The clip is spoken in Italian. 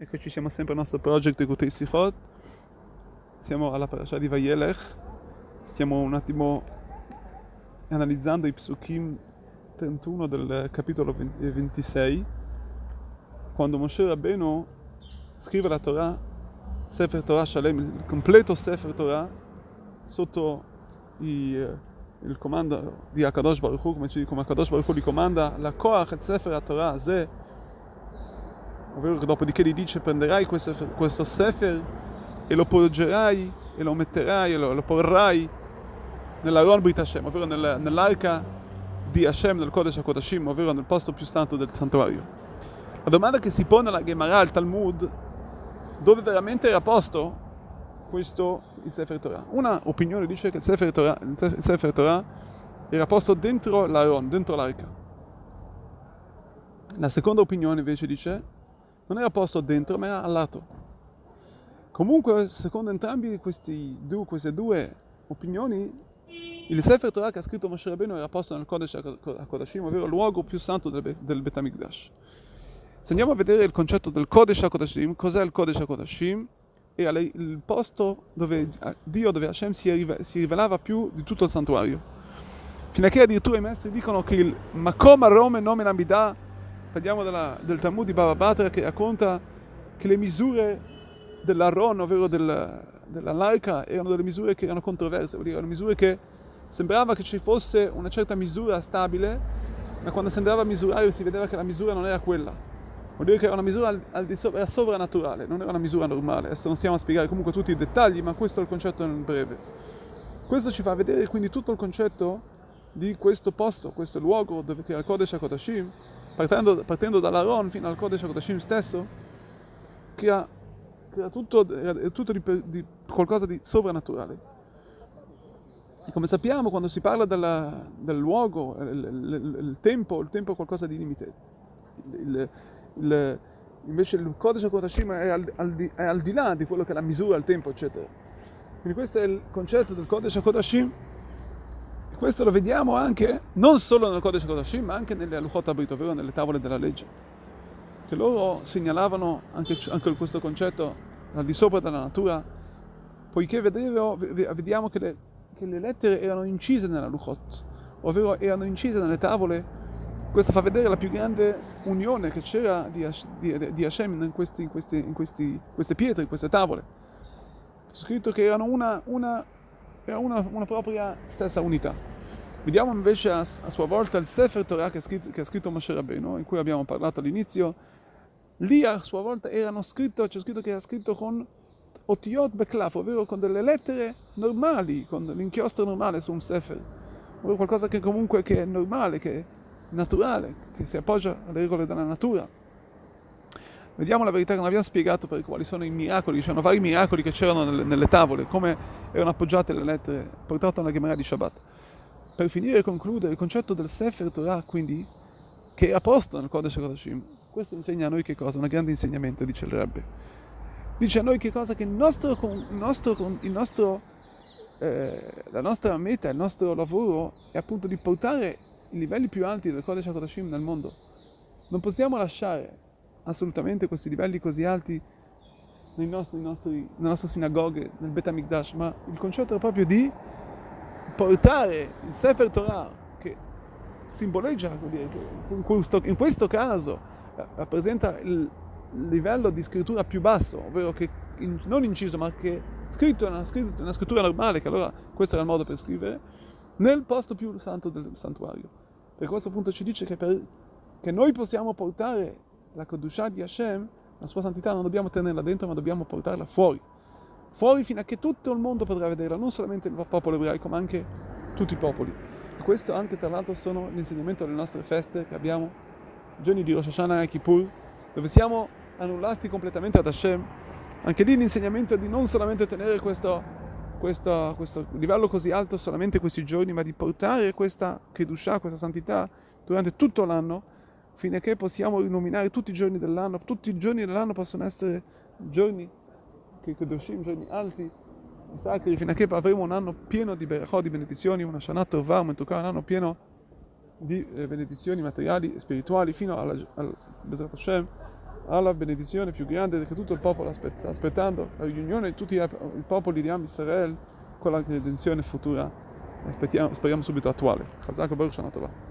Eccoci, siamo sempre al nostro project Kutei Sichot. Siamo alla parasha di Vayelech. Stiamo un attimo analizzando i psukim 31 del capitolo 26. Quando Moshe Rabbeinu scrive la Torah, Sefer Torah Shalem, il completo Sefer Torah, sotto i, il comando di Akadosh Baruch Hu, come, come Akadosh Baruch Hu gli comanda, la Koach et Sefer Torah, Ze ovvero dopodiché gli dice prenderai questo, questo sefer e lo porgerai e lo metterai e lo, lo porrai nell'Aron Brit Hashem, ovvero nel, nell'arca di Hashem, nel Kodesh HaKodashim, ovvero nel posto più santo del santuario. La domanda che si pone alla Gemara, al Talmud, dove veramente era posto questo il Sefer Torah? Una opinione dice che il Sefer Torah, il Sefer Torah era posto dentro l'Aron, dentro l'arca. La seconda opinione invece dice non era posto dentro ma era al lato. Comunque, secondo entrambi due, queste due opinioni, il Sefer Torah che ha scritto Moshe Rabbeinu era posto nel Kodesh HaKodashim, ovvero il luogo più santo del, del Bet HaMikdash. Se andiamo a vedere il concetto del Kodesh HaKodashim, cos'è il Kodesh HaKodashim? Era il posto dove Dio, dove Hashem si, rivelava più di tutto il santuario. Fino a che addirittura i maestri dicono che il Makom Arome Nomen Amidah parliamo della, del Talmud di Baba Batra che racconta che le misure dell'Aron, ovvero del, della Larca, erano delle misure che erano controverse, vuol dire erano misure che sembrava che ci fosse una certa misura stabile, ma quando si andava a misurare si vedeva che la misura non era quella. Vuol dire che era una misura al, al di sopra, era sovrannaturale, non era una misura normale. Adesso non stiamo a spiegare comunque tutti i dettagli, ma questo è il concetto nel breve. Questo ci fa vedere quindi tutto il concetto di questo posto, questo luogo dove che era il Kodesh HaKodashim, partendo, partendo dall'Aron fino al Kodesh HaKodashim stesso, crea, crea tutto, tutto di, di, qualcosa di sovrannaturale. E come sappiamo, quando si parla della, del luogo, il, il, il, tempo, il tempo è qualcosa di limite. invece il Kodesh HaKodashim è al, al, è al di là di quello che è la misura, il tempo, eccetera. Quindi questo è il concetto del Kodesh HaKodashim questo lo vediamo anche, non solo nel Kodesh Kodashim, ma anche nelle Aluchot Abrit, ovvero nelle tavole della legge. Che loro segnalavano anche, anche questo concetto al di sopra della natura, poiché vedevo, vediamo che le, che le, lettere erano incise nella Luchot, ovvero erano incise nelle tavole. Questo fa vedere la più grande unione che c'era di, di, di Hashem in, questi, in, questi, in questi, queste pietre, in queste tavole. C'è scritto che erano una, una era una, una propria stessa unità. Vediamo invece a, a, sua volta il Sefer Torah che ha scritto, che ha scritto Moshe Rabbeinu, in cui abbiamo parlato all'inizio. Lì a sua volta scritto, c'è scritto che era scritto con otiot beklaf, ovvero con delle lettere normali, con l'inchiostro normale su un Sefer, ovvero qualcosa che comunque che è normale, che è naturale, che si appoggia alle regole della natura. Vediamo la verità che non abbiamo spiegato per quali sono i miracoli, c'erano vari miracoli che c'erano nelle, nelle tavole, come erano appoggiate le lettere portate nella Gemara di Shabbat. Per finire e concludere, il concetto del Sefer Torah, quindi, che è a posto nel Kodesh HaKodashim, questo insegna a noi che cosa? Un grande insegnamento, dice il Rebbe. Dice a noi che cosa? Che il nostro, il nostro, il nostro eh, la nostra meta, il nostro lavoro è appunto di portare i livelli più alti del Kodesh HaKodashim nel mondo. Non possiamo lasciare assolutamente questi livelli così alti nei nostri, nei nostri, nelle nostre sinagoghe, nel Bet HaMikdash, ma il concetto è proprio di portare il Sefer Torah, che simboleggia, dire, che in, questo, in questo caso eh, rappresenta il livello di scrittura più basso, ovvero che in, non inciso, ma che scritto è una, una, scrittura normale, che allora questo era il modo per scrivere, nel posto più santo del santuario. Per questo appunto ci dice che, per, che noi possiamo portare la Kodushah di Hashem, la sua santità, non dobbiamo tenerla dentro, ma dobbiamo portarla fuori. Fuori fino a che tutto il mondo potrà vederla, non solamente il popolo ebraico, ma anche tutti i popoli. Questo anche, tra l'altro, sono l'insegnamento delle nostre feste che abbiamo, giorni di Rosh Hashanah e Kippur, dove siamo annullati completamente ad Hashem. Anche lì l'insegnamento è di non solamente tenere questo, questo, questo livello così alto solamente questi giorni, ma di portare questa Kedushah, questa santità, durante tutto l'anno, fino a che possiamo illuminare tutti i giorni dell'anno. Tutti i giorni dell'anno possono essere giorni che Kedoshim, giorni alti, sacri, fino a che avremo un anno pieno di berachot, di benedizioni, una Shana Tovah, un anno pieno di eh, benedizioni materiali e spirituali, fino alla, al Hashem, alla benedizione più grande che tutto il popolo sta aspettando, la riunione di tutti i popoli di Am Israel con la redenzione futura, speriamo, speriamo subito attuale. Chazak Baruch Shana Tova.